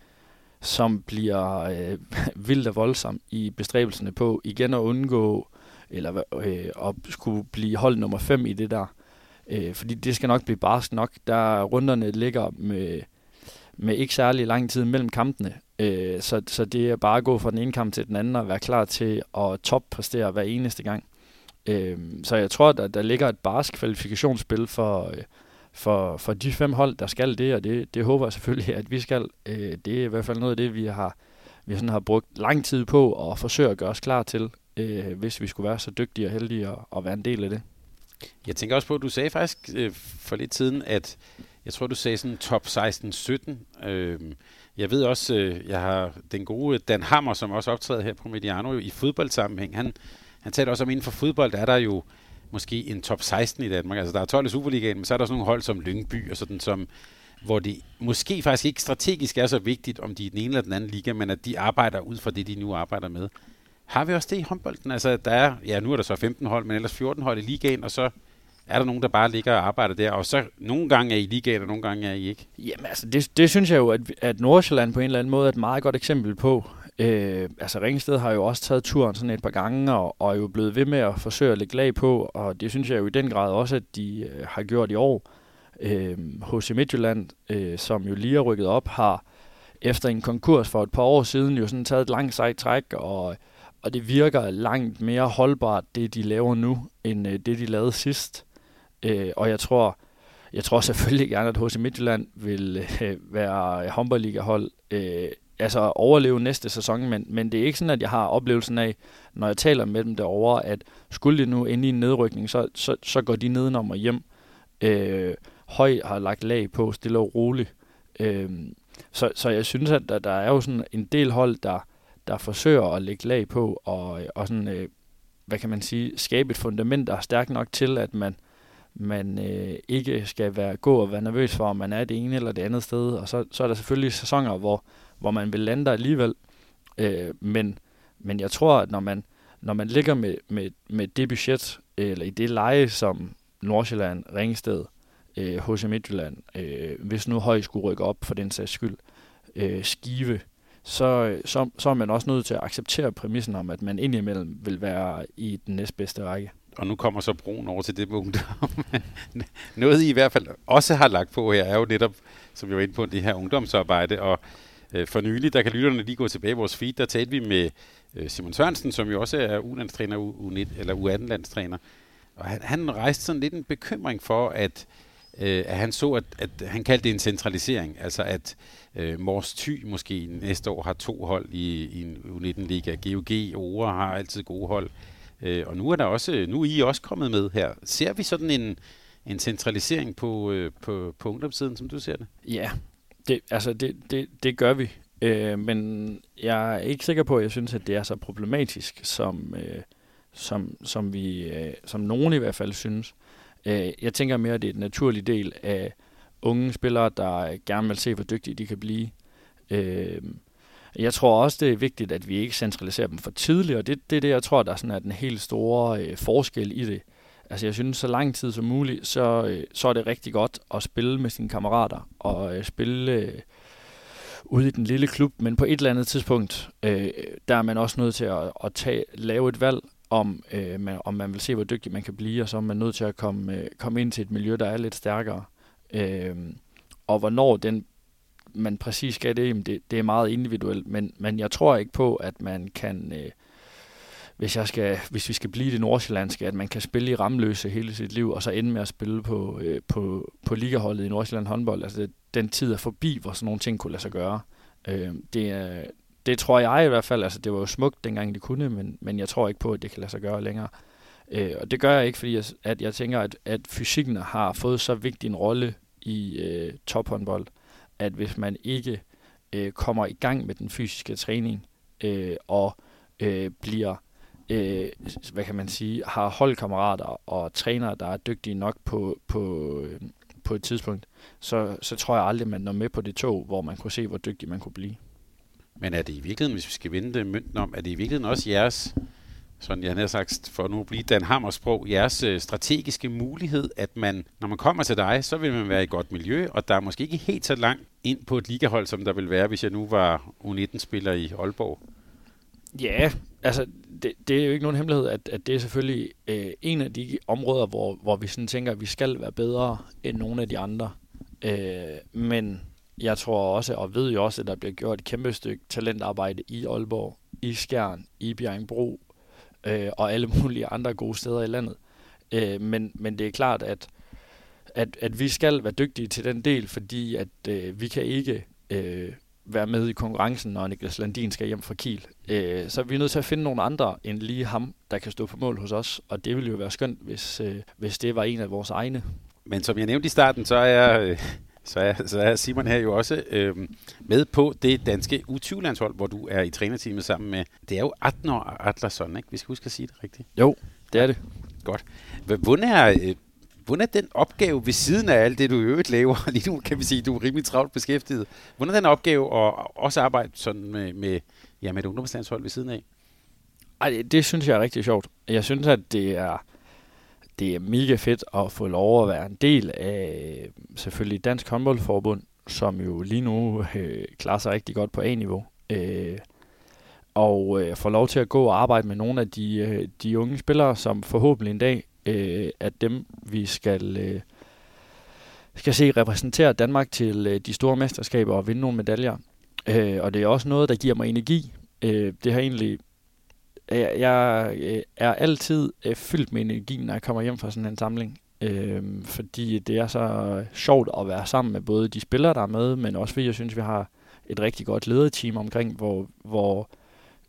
som bliver øh, vildt og voldsomt i bestræbelserne på igen at undgå, eller øh, at skulle blive hold nummer 5 i det der. Øh, fordi det skal nok blive barsk nok. Der runderne ligger med, med ikke særlig lang tid mellem kampene. Øh, så, så det er bare at gå fra den ene kamp til den anden og være klar til at toppræstere hver eneste gang. Øh, så jeg tror, at der ligger et barsk kvalifikationsspil for, øh, for, for de fem hold, der skal det, og det, det håber jeg selvfølgelig, at vi skal. Øh, det er i hvert fald noget af det, vi har, vi sådan har brugt lang tid på at forsøge at gøre os klar til, øh, hvis vi skulle være så dygtige og heldige at, at være en del af det.
Jeg tænker også på, at du sagde faktisk øh, for lidt siden, at jeg tror, du sagde sådan top 16-17. Øh, jeg ved også, øh, jeg har den gode Dan Hammer, som også optræder her på Mediano i fodboldsammenhæng. Han, han talte også om, inden for fodbold der er der jo måske en top 16 i Danmark. Altså der er 12 i Superligaen, men så er der sådan nogle hold som Lyngby og sådan, som, hvor det måske faktisk ikke strategisk er så vigtigt, om de er i den ene eller den anden liga, men at de arbejder ud fra det, de nu arbejder med. Har vi også det i håndbolden? Altså, der er, ja, nu er der så 15 hold, men ellers 14 hold i ligaen, og så er der nogen, der bare ligger og arbejder der, og så nogle gange er I ligaen, og nogle gange er I ikke?
Jamen altså, det, det synes jeg jo, at, at Nordsjælland på en eller anden måde er et meget godt eksempel på. Øh, altså Ringsted har jo også taget turen sådan et par gange, og, og er jo blevet ved med at forsøge at lægge lag på, og det synes jeg jo i den grad også, at de øh, har gjort i år. Øh, H.C. Midtjylland, øh, som jo lige er rykket op, har efter en konkurs for et par år siden jo sådan taget et langt sejt træk, og, og det virker langt mere holdbart, det de laver nu, end øh, det de lavede sidst. Øh, og jeg tror, jeg tror selvfølgelig gerne, at H.C. Midtjylland vil øh, være håndboldligahold, øh, altså overleve næste sæson, men, men det er ikke sådan, at jeg har oplevelsen af, når jeg taler med dem derovre, at skulle de nu ind i en nedrykning, så, så, så går de nedenom og hjem. Øh, Høj har lagt lag på, stille og roligt. Øh, så, så jeg synes, at der, der er jo sådan en del hold, der, der forsøger at lægge lag på, og, og sådan, øh, hvad kan man sige, skabe et fundament, der er stærkt nok til, at man, man øh, ikke skal være gå og være nervøs for, om man er det ene eller det andet sted. Og så, så er der selvfølgelig sæsoner, hvor, hvor man vil lande der alligevel. Øh, men, men jeg tror, at når man, når man ligger med, med, med det budget, eller i det leje, som Nordsjælland, Ringsted, øh, HC Midtjylland, øh, hvis nu høj skulle rykke op for den sags skyld, øh, skive, så, så, så er man også nødt til at acceptere præmissen om, at man indimellem vil være i den næstbedste række.
Og nu kommer så broen over til det punkt. Noget I i hvert fald også har lagt på her, er jo netop, som vi var inde på, det her ungdomsarbejde. Og øh, for nylig, der kan lytterne lige gå tilbage i vores feed, der talte vi med øh, Simon Sørensen, som jo også er U-landstræner, U19, eller U18-landstræner. Og han, han rejste sådan lidt en bekymring for, at, øh, at han så, at, at han kaldte det en centralisering. Altså at øh, Mors Thy måske næste år har to hold i, i en U19-liga. GOG, Ore har altid gode hold. Øh, Øh, og nu er der også, nu er I også kommet med her. Ser vi sådan en, en centralisering på, øh, på, på ungdomssiden, som du ser det?
Ja, det, altså det, det, det gør vi. Øh, men jeg er ikke sikker på, at jeg synes, at det er så problematisk, som, øh, som, som, vi, øh, som nogen i hvert fald synes. Øh, jeg tænker mere, at det er en naturlig del af unge spillere, der gerne vil se, hvor dygtige de kan blive. Øh, jeg tror også, det er vigtigt, at vi ikke centraliserer dem for tidligt, og det, det er det, jeg tror, der sådan, er den helt store øh, forskel i det. Altså jeg synes, så lang tid som muligt, så, øh, så er det rigtig godt at spille med sine kammerater, og øh, spille øh, ude i den lille klub, men på et eller andet tidspunkt, øh, der er man også nødt til at, at tage, lave et valg, om, øh, man, om man vil se, hvor dygtig man kan blive, og så er man nødt til at komme, øh, komme ind til et miljø, der er lidt stærkere. Øh, og hvornår den man præcis skal det, det, det er meget individuelt, men, men jeg tror ikke på, at man kan, øh, hvis, jeg skal, hvis vi skal blive det nordsjællandske, at man kan spille i ramløse hele sit liv, og så ende med at spille på, øh, på, på ligaholdet i Nordsjælland håndbold. Altså det, den tid er forbi, hvor sådan nogle ting kunne lade sig gøre. Øh, det, er, det tror jeg i hvert fald, altså det var jo smukt dengang det kunne, men, men jeg tror ikke på, at det kan lade sig gøre længere. Øh, og det gør jeg ikke, fordi jeg, at jeg tænker, at, at fysikken har fået så vigtig en rolle i øh, tophåndbold, at hvis man ikke øh, kommer i gang med den fysiske træning øh, og øh, bliver, øh, hvad kan man sige, har holdkammerater og trænere, der er dygtige nok på, på, øh, på et tidspunkt, så, så tror jeg aldrig, man når med på det tog, hvor man kunne se, hvor dygtig man kunne blive.
Men er det i virkeligheden, hvis vi skal vende mønten om, er det i virkeligheden også jeres sådan jeg har sagt, for nu at blive Dan Hammersprog, jeres øh, strategiske mulighed, at man, når man kommer til dig, så vil man være i godt miljø, og der er måske ikke helt så langt ind på et ligahold, som der vil være, hvis jeg nu var U19-spiller i Aalborg.
Ja, altså det, det er jo ikke nogen hemmelighed, at, at det er selvfølgelig øh, en af de områder, hvor, hvor vi sådan tænker, at vi skal være bedre end nogle af de andre. Øh, men jeg tror også, og ved jo også, at der bliver gjort et kæmpe stykke talentarbejde i Aalborg, i Skjern, i Bjerringbro, øh, og alle mulige andre gode steder i landet. Øh, men, men det er klart, at, at, at vi skal være dygtige til den del, fordi at øh, vi kan ikke øh, være med i konkurrencen, når Niklas Landin skal hjem fra Kiel. Øh, så er vi nødt til at finde nogle andre end lige ham, der kan stå på mål hos os, og det ville jo være skønt, hvis, øh, hvis det var en af vores egne.
Men som jeg nævnte i starten, så er, øh, så er, så er Simon her jo også øh, med på det danske U20-landshold, hvor du er i trænerteamet sammen med, det er jo 18 år Atlasson, ikke? Vi skal huske at sige det rigtigt.
Jo, det er det.
Godt. Hvordan er, øh, hvordan er den opgave ved siden af alt det, du i øvrigt laver? Lige nu kan vi sige, at du er rimelig travlt beskæftiget. Hvordan er den opgave at også arbejde sådan med, med, ja, med et ungdomslandshold ved siden af?
Ej, det, det synes jeg er rigtig sjovt. Jeg synes, at det er, det er mega fedt at få lov at være en del af øh, selvfølgelig Dansk Håndboldforbund, som jo lige nu øh, klarer sig rigtig godt på A-niveau. Øh, og øh, få lov til at gå og arbejde med nogle af de, øh, de unge spillere, som forhåbentlig en dag øh, er dem, vi skal, øh, skal se repræsentere Danmark til øh, de store mesterskaber og vinde nogle medaljer. Øh, og det er også noget, der giver mig energi. Øh, det har egentlig jeg, jeg øh, er altid øh, fyldt med energi, når jeg kommer hjem fra sådan en samling. Øh, fordi det er så øh, sjovt at være sammen med både de spillere, der er med, men også fordi jeg synes, vi har et rigtig godt lederteam omkring, hvor, hvor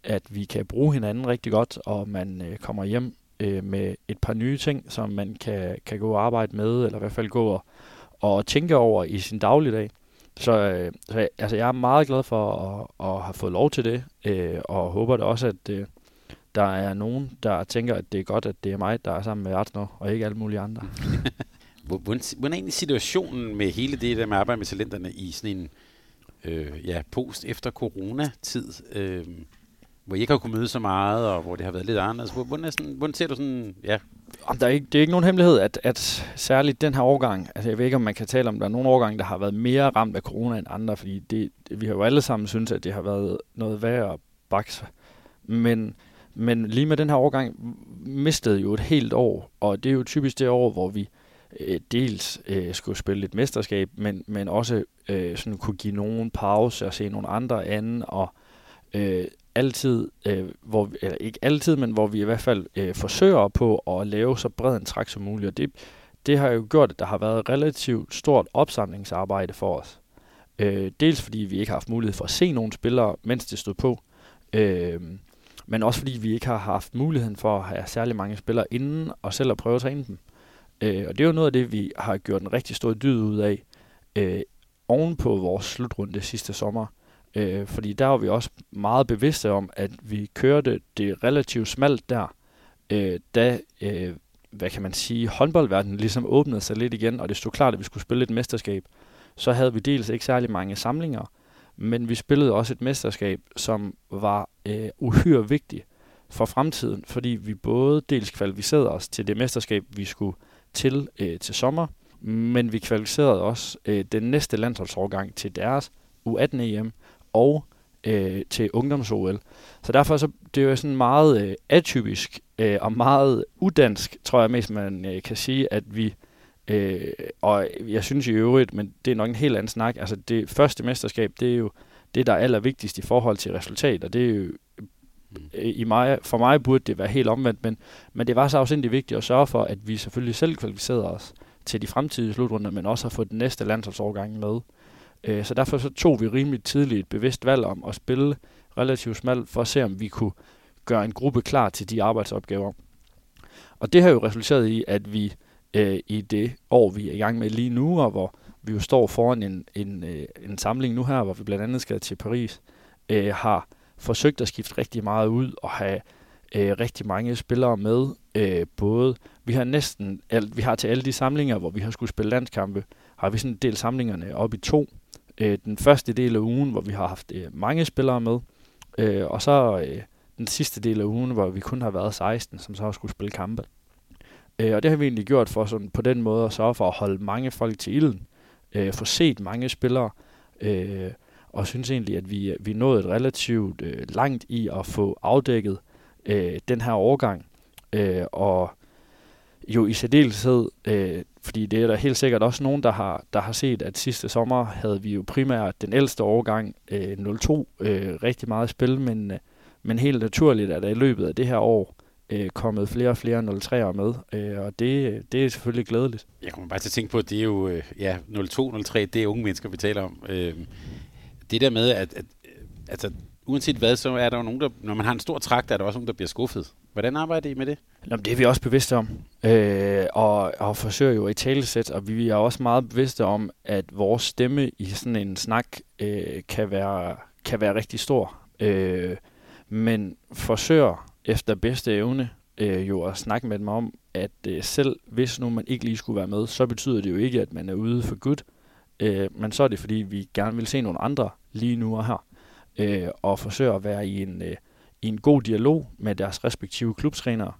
at vi kan bruge hinanden rigtig godt, og man øh, kommer hjem øh, med et par nye ting, som man kan, kan gå og arbejde med, eller i hvert fald gå og, og tænke over i sin dagligdag. Så, øh, så altså, jeg er meget glad for at, at have fået lov til det, øh, og håber da også, at øh, der er nogen, der tænker, at det er godt, at det er mig, der er sammen med Arsenal, og ikke alle mulige andre.
hvordan, er egentlig situationen med hele det der med arbejde med talenterne i sådan en øh, ja, post efter corona-tid? Øh, hvor I ikke har kunnet møde så meget, og hvor det har været lidt anderledes. Hvordan, er sådan, hvordan ser du sådan, ja?
Der er ikke, det er ikke nogen hemmelighed, at, at særligt den her årgang, altså jeg ved ikke, om man kan tale om, der er nogle årgange, der har været mere ramt af corona end andre, fordi det, det, vi har jo alle sammen synes, at det har været noget værre at bakse. Men, men lige med den her årgang mistede jo et helt år, og det er jo typisk det år, hvor vi øh, dels øh, skulle spille et mesterskab, men, men også øh, sådan kunne give nogen pause og se nogle andre anden, og øh, altid, øh, hvor, eller ikke altid, men hvor vi i hvert fald øh, forsøger på at lave så bred en træk som muligt. Og det, det har jo gjort, at der har været relativt stort opsamlingsarbejde for os. Øh, dels fordi vi ikke har haft mulighed for at se nogle spillere, mens det stod på. Øh, men også fordi vi ikke har haft muligheden for at have særlig mange spillere inden, og selv at prøve at træne dem. Øh, og det er jo noget af det, vi har gjort en rigtig stor dyd ud af, øh, oven på vores slutrunde sidste sommer. Øh, fordi der var vi også meget bevidste om, at vi kørte det relativt smalt der, øh, da, øh, hvad kan man sige, håndboldverdenen ligesom åbnede sig lidt igen, og det stod klart, at vi skulle spille et mesterskab. Så havde vi dels ikke særlig mange samlinger, men vi spillede også et mesterskab, som var øh, uhyre vigtigt for fremtiden, fordi vi både dels kvalificerede os til det mesterskab, vi skulle til øh, til sommer, men vi kvalificerede også øh, den næste landsholdsårgang til deres U18-EM, og øh, til ungdoms-OL. Så derfor så det er jo sådan meget øh, atypisk øh, og meget udansk, tror jeg mest man øh, kan sige, at vi øh, og jeg synes i øvrigt, men det er nok en helt anden snak. Altså det første mesterskab, det er jo det, der er allervigtigst i forhold til resultat, og det er jo øh, i mig, for mig burde det være helt omvendt, men, men det var så også vigtigt at sørge for, at vi selvfølgelig selv kvalificerede os til de fremtidige slutrunder, men også har fået den næste landsholdsårgang med. Øh, så derfor så tog vi rimelig tidligt et bevidst valg om at spille relativt smalt, for at se, om vi kunne gøre en gruppe klar til de arbejdsopgaver. Og det har jo resulteret i, at vi øh, i det år, vi er i gang med lige nu, og hvor vi jo står foran en, en, øh, en samling nu her, hvor vi blandt andet skal til Paris, øh, har forsøgt at skifte rigtig meget ud og have øh, rigtig mange spillere med. Øh, både vi har næsten alt, vi har til alle de samlinger, hvor vi har skulle spille landskampe, har vi sådan delt samlingerne op i to øh, den første del af ugen, hvor vi har haft øh, mange spillere med, øh, og så øh, den sidste del af ugen, hvor vi kun har været 16, som så har skulle spille kampe. Øh, og det har vi egentlig gjort for sådan, på den måde at sørge for at holde mange folk til ilden, øh, få set mange spillere, øh, og synes egentlig, at vi, vi nåede et relativt øh, langt i at få afdækket øh, den her overgang, øh, og jo i særdeleshed øh, fordi det er der helt sikkert også nogen, der har, der har set, at sidste sommer havde vi jo primært den ældste overgang, øh, 02, øh, rigtig meget spil, men, øh, men helt naturligt er der i løbet af det her år øh, kommet flere og flere 03'ere med, øh, og det, det er selvfølgelig glædeligt.
Jeg kommer bare til at tænke på, at det er jo, øh, ja, 02, 03, det er unge mennesker, vi taler om. Øh, det der med, at, at altså, uanset hvad, så er der jo nogen, der, når man har en stor trakt, er der også nogen, der bliver skuffet. Hvordan arbejder I med det?
Jamen, det er vi også bevidste om, øh, og, og forsøger jo i talesæt, og vi er også meget bevidste om, at vores stemme i sådan en snak øh, kan, være, kan være rigtig stor. Øh, men forsøger efter bedste evne øh, jo at snakke med dem om, at øh, selv hvis nu man ikke lige skulle være med, så betyder det jo ikke, at man er ude for godt. Øh, men så er det, fordi vi gerne vil se nogle andre lige nu og her, øh, og forsøger at være i en, øh, i en god dialog med deres respektive klubtrænere,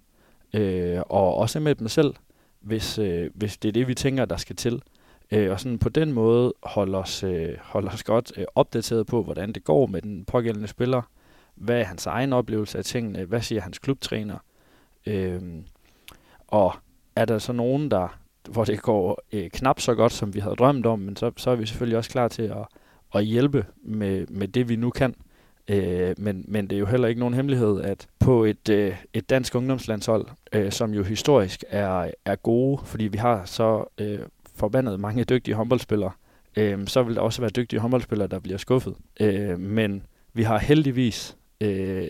øh, og også med dem selv, hvis, øh, hvis det er det, vi tænker, der skal til. Øh, og sådan på den måde holde os, øh, holde os godt øh, opdateret på, hvordan det går med den pågældende spiller, hvad er hans egen oplevelse af tingene, hvad siger hans klubtræner, øh, og er der så nogen, der, hvor det går øh, knap så godt, som vi havde drømt om, men så, så er vi selvfølgelig også klar til at, at hjælpe med, med det, vi nu kan. Øh, men, men det er jo heller ikke nogen hemmelighed, at på et, øh, et dansk ungdomslandshold, øh, som jo historisk er, er gode, fordi vi har så øh, forbandet mange dygtige håndboldspillere, øh, så vil der også være dygtige håndboldspillere, der bliver skuffet. Øh, men vi har heldigvis øh,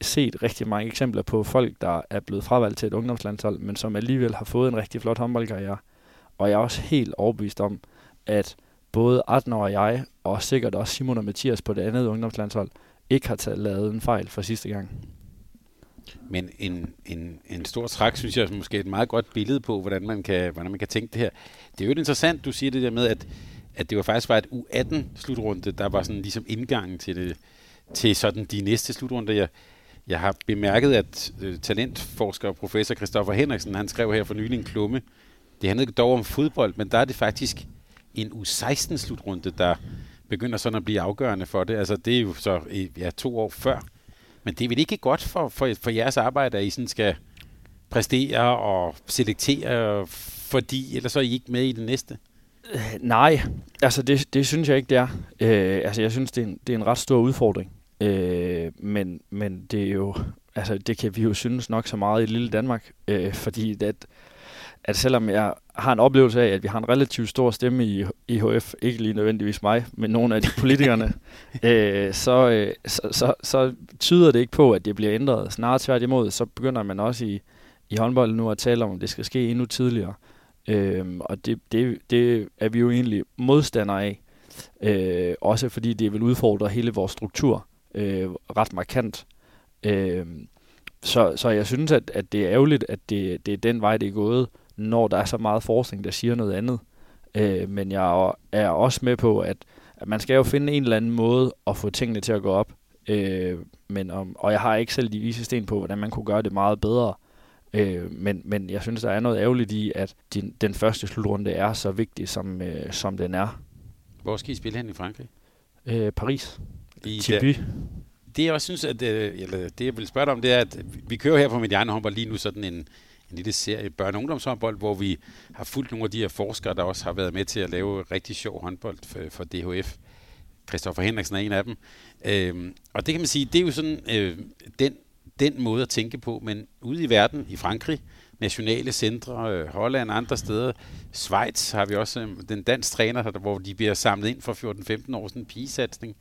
set rigtig mange eksempler på folk, der er blevet fravalgt til et ungdomslandshold, men som alligevel har fået en rigtig flot håndboldkarriere. Og jeg er også helt overbevist om, at både 18 og jeg, og sikkert også Simon og Mathias på det andet ungdomslandshold, ikke har taget lavet en fejl for sidste gang.
Men en, en, en stor træk, synes jeg, er måske et meget godt billede på, hvordan man kan, hvordan man kan tænke det her. Det er jo interessant, du siger det der med, at, at det var faktisk var et U18-slutrunde, der var sådan ligesom indgangen til, det, til sådan de næste slutrunder. Jeg, jeg har bemærket, at øh, talentforsker og professor Christoffer Henriksen, han skrev her for nylig en klumme. Det handlede dog om fodbold, men der er det faktisk en U16-slutrunde, der begynder sådan at blive afgørende for det. Altså det er jo så ja, to år før. Men det er vel ikke godt for, for, for jeres arbejde, at I sådan skal præstere og selektere, fordi ellers så er I ikke med i det næste?
Øh, nej, altså det, det synes jeg ikke, det er. Øh, altså jeg synes, det er, en, det er en ret stor udfordring. Øh, men, men det er jo, altså det kan vi jo synes nok så meget i lille Danmark, øh, fordi at, at selvom jeg har en oplevelse af, at vi har en relativt stor stemme i IHF, ikke lige nødvendigvis mig, men nogle af de politikerne, øh, så, øh, så, så, så tyder det ikke på, at det bliver ændret. Snarere tværtimod, så begynder man også i, i håndbold nu at tale om, at det skal ske endnu tidligere. Øh, og det, det, det er vi jo egentlig modstandere af. Øh, også fordi det vil udfordre hele vores struktur øh, ret markant. Øh, så, så jeg synes, at, at det er ærgerligt, at det, det er den vej, det er gået, når der er så meget forskning, der siger noget andet. Øh, men jeg er også med på, at, at man skal jo finde en eller anden måde at få tingene til at gå op. Øh, men om, og jeg har ikke selv de vise sten på, hvordan man kunne gøre det meget bedre. Øh, men, men jeg synes, der er noget ærgerligt i, at din, den første slutrunde er så vigtig, som, øh, som den er.
Hvor skal I spille hen i Frankrig?
Øh, Paris.
I
Tibi.
Det jeg også synes, at, øh, eller det jeg vil spørge dig om, det er, at vi kører her på Mediane Håndbold lige nu sådan en, en lille serie børne- og ungdomshåndbold, hvor vi har fulgt nogle af de her forskere, der også har været med til at lave rigtig sjov håndbold for, for DHF. Christoffer Henriksen er en af dem. Øhm, og det kan man sige, det er jo sådan øh, den, den måde at tænke på, men ude i verden, i Frankrig, nationale centre, øh, Holland andre steder, Schweiz har vi også øh, den dansk træner, hvor de bliver samlet ind for 14-15 år, sådan en pigesatsning.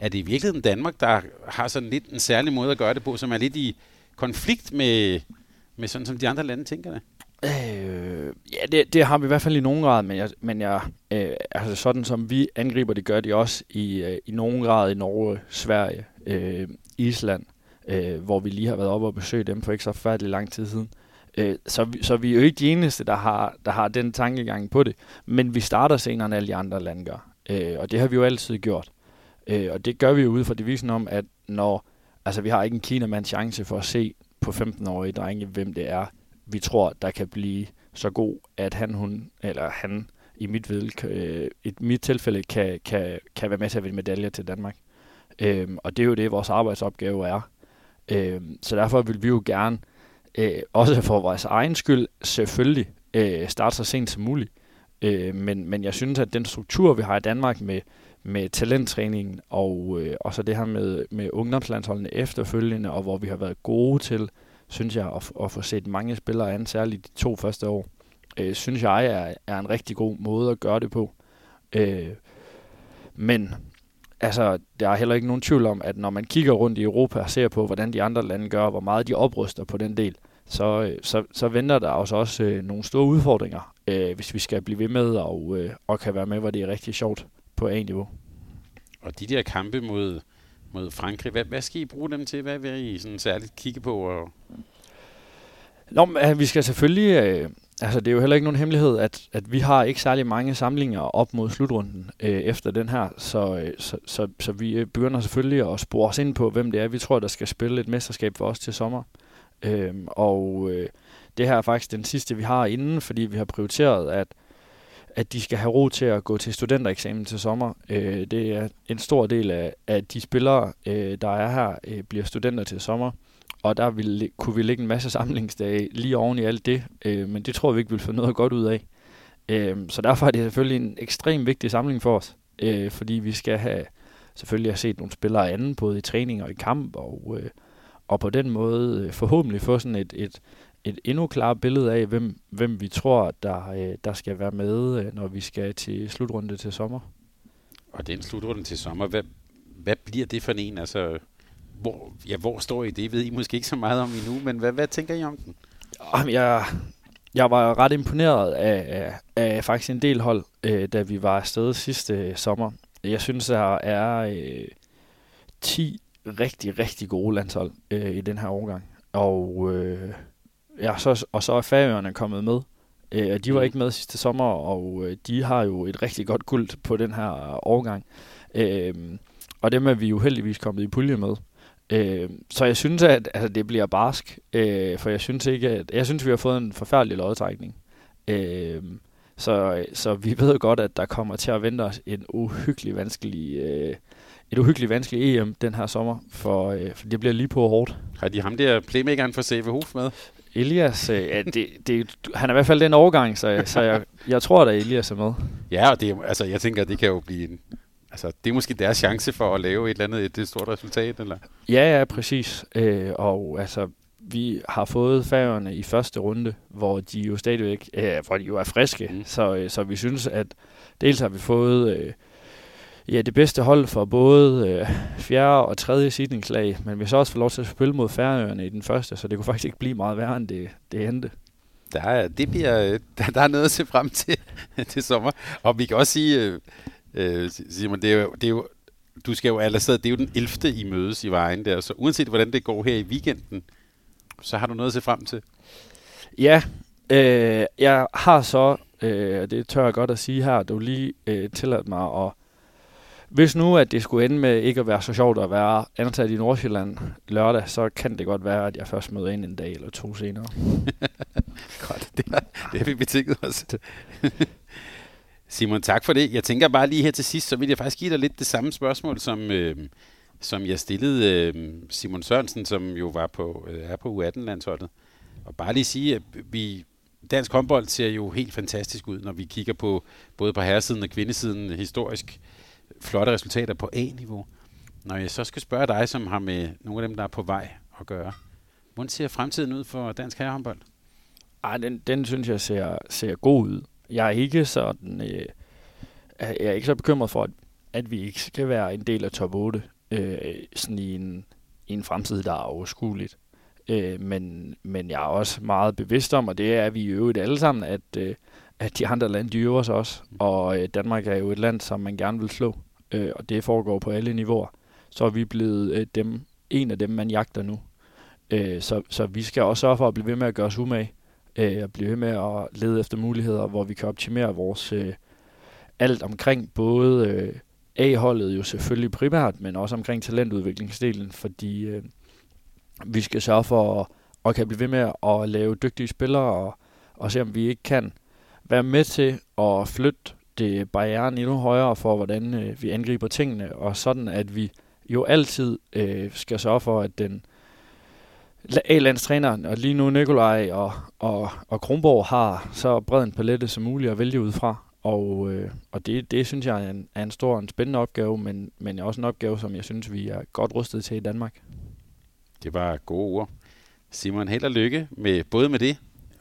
Er det i virkeligheden Danmark, der har sådan lidt en særlig måde at gøre det på, som er lidt i konflikt med, med sådan, som de andre lande tænker det?
Øh, ja, det, det har vi i hvert fald i nogen grad, men jeg, men jeg øh, altså sådan som vi angriber det, gør de også i, øh, i nogen grad i Norge, Sverige, øh, Island, øh, hvor vi lige har været oppe og besøge dem for ikke så forfærdelig lang tid siden. Øh, så, så vi er jo ikke de eneste, der har, der har den tankegang på det, men vi starter senere, end alle de andre lande gør. Øh, og det har vi jo altid gjort. Øh, og det gør vi jo ud fra devisen om, at når, altså vi har ikke en kinamand chance for at se på 15-årige drenge, hvem det er, vi tror, der kan blive så god, at han, hun, eller han i mit, ved, øh, i mit tilfælde kan, kan, kan være med til at vinde medaljer til Danmark. Øh, og det er jo det, vores arbejdsopgave er. Øh, så derfor vil vi jo gerne, øh, også for vores egen skyld, selvfølgelig øh, starte så sent som muligt. Øh, men, men jeg synes, at den struktur, vi har i Danmark med med talenttræningen og, øh, og så det her med, med ungdomslandsholdene efterfølgende, og hvor vi har været gode til, synes jeg, at, at få set mange spillere an, særligt de to første år, øh, synes jeg er, er en rigtig god måde at gøre det på. Øh, men altså, der er heller ikke nogen tvivl om, at når man kigger rundt i Europa og ser på, hvordan de andre lande gør, hvor meget de opruster på den del, så, øh, så, så venter der også, også øh, nogle store udfordringer, øh, hvis vi skal blive ved med og, øh, og kan være med, hvor det er rigtig sjovt på A-niveau.
Og de der kampe mod, mod Frankrig, hvad, hvad skal I bruge dem til? Hvad vil I sådan særligt kigge på? Og...
Nå, men, vi skal selvfølgelig... Øh, altså, det er jo heller ikke nogen hemmelighed, at, at vi har ikke særlig mange samlinger op mod slutrunden øh, efter den her, så, øh, så, så, så vi begynder selvfølgelig at spore os ind på, hvem det er, vi tror, der skal spille et mesterskab for os til sommer. Øh, og øh, det her er faktisk den sidste, vi har inden, fordi vi har prioriteret, at at de skal have ro til at gå til studentereksamen til sommer. Øh, det er en stor del af, af de spillere, øh, der er her, øh, bliver studenter til sommer. Og der vil, kunne vi lægge en masse samlingsdage lige oven i alt det, øh, men det tror vi ikke vil få noget godt ud af. Øh, så derfor er det selvfølgelig en ekstremt vigtig samling for os, øh, fordi vi skal have selvfølgelig have set nogle spillere anden, både i træning og i kamp, og, øh, og på den måde øh, forhåbentlig få sådan et, et, et endnu klarere billede af, hvem, hvem vi tror, der, øh, der skal være med, øh, når vi skal til slutrunde til sommer.
Og den slutrunde til sommer, hvad, hvad bliver det for en? Altså, hvor, ja, hvor står I det? Ved I måske ikke så meget om endnu, men hvad, hvad tænker I om den?
Jamen, jeg, jeg var ret imponeret af, af, af faktisk en del hold, øh, da vi var afsted sidste øh, sommer. Jeg synes, der er øh, 10 rigtig, rigtig gode landshold øh, i den her årgang. Og øh, ja, så, og så er Færøerne kommet med. Øh, de var mm. ikke med sidste sommer, og øh, de har jo et rigtig godt guld på den her årgang. Øh, og dem er vi jo heldigvis kommet i pulje med. Øh, så jeg synes, at altså, det bliver barsk, øh, for jeg synes ikke, at jeg synes, vi har fået en forfærdelig lodtrækning. Øh, så, så vi ved godt, at der kommer til at vente os en uhyggelig vanskelig, øh, et uhyggeligt vanskeligt EM den her sommer, for, øh, for det bliver lige på hårdt.
Har de ham der playmakeren for CV Hof med?
Elias, øh, ja, det, det, han er i hvert fald den overgang, så, så jeg, jeg tror, at Elias er med.
Ja, og det, altså, jeg tænker, at det kan jo blive en, altså, det er måske deres chance for at lave et eller andet et, et stort resultat, eller?
Ja, ja, præcis. Øh, og altså, vi har fået færgerne i første runde, hvor de jo stadigvæk, øh, hvor de jo er friske, mm. så, øh, så vi synes, at dels har vi fået øh, ja, det bedste hold for både øh, fjerde og tredje sidningslag, men vi så også få lov til at spille mod Færøerne i den første, så det kunne faktisk ikke blive meget værre, end det, det endte.
Der er, det bliver, der, der er noget at se frem til til sommer. Og vi kan også sige, øh, øh Simon, det er, jo, det er jo, du skal jo allerede, det er jo den 11. I mødes i vejen der, så uanset hvordan det går her i weekenden, så har du noget at se frem til.
Ja, øh, jeg har så, øh, det tør jeg godt at sige her, du lige øh, tilladt mig at hvis nu, at det skulle ende med ikke at være så sjovt at være ansat i Nordsjælland lørdag, så kan det godt være, at jeg først møder ind en dag eller to senere.
godt, det har, det har vi betinget os. Simon, tak for det. Jeg tænker bare lige her til sidst, så vil jeg faktisk give dig lidt det samme spørgsmål, som, øh, som jeg stillede øh, Simon Sørensen, som jo var på, øh, er på U18-landsholdet. Og bare lige sige, at vi, dansk håndbold ser jo helt fantastisk ud, når vi kigger på både på herresiden og kvindesiden historisk flotte resultater på A-niveau. Når jeg så skal spørge dig, som har med nogle af dem, der er på vej at gøre, hvordan ser fremtiden ud for dansk herrehåndbold?
Ej, den, den synes jeg ser, ser god ud. Jeg er ikke sådan, øh, jeg er ikke så bekymret for, at, at vi ikke skal være en del af top 8 øh, sådan i en, i en fremtid, der er overskueligt. Øh, men, men jeg er også meget bevidst om, og det er vi i øvrigt alle sammen, at, øh, at de andre lande, de øver sig også. Og øh, Danmark er jo et land, som man gerne vil slå øh, og det foregår på alle niveauer, så er vi blevet øh, dem, en af dem, man jagter nu. Øh, så, så vi skal også sørge for at blive ved med at gøre os umage, øh, og blive ved med at lede efter muligheder, hvor vi kan optimere vores øh, alt omkring, både øh, A-holdet jo selvfølgelig primært, men også omkring talentudviklingsdelen, fordi øh, vi skal sørge for at, at kan blive ved med at lave dygtige spillere, og, og se om vi ikke kan være med til at flytte det barrieren endnu højere for, hvordan øh, vi angriber tingene, og sådan at vi jo altid øh, skal sørge for, at den A-landstræner, og lige nu Nikolaj og, og, og Kronborg har så bred en palette som muligt at vælge ud fra. Og, øh, og det, det synes jeg er en, er en stor og en spændende opgave, men, men også en opgave, som jeg synes, vi er godt rustet til i Danmark.
Det var gode ord. Simon, held og lykke med, både med det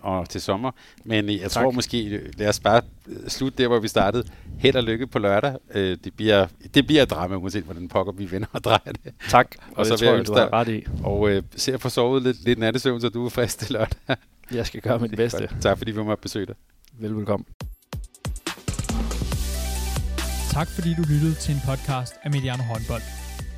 og til sommer. Men øh, jeg
Tak.
tror måske, øh, lad os bare øh, slutte der, hvor vi startede. Held og lykke på lørdag. Øh, det, bliver, det bliver et drama, uanset hvordan pokker vi vender og drejer det.
Tak, og,
Og så
det
vil
tror
jeg
du har ret i.
Og øh, se at få sovet lidt, lidt nattesøvn, så du er frisk til lørdag.
Jeg skal gøre mit
Det
bedste.
godt. Tak fordi vi måtte besøge dig.
Velbekomme.
Tak fordi du lyttede til en podcast af Mediano Håndbold.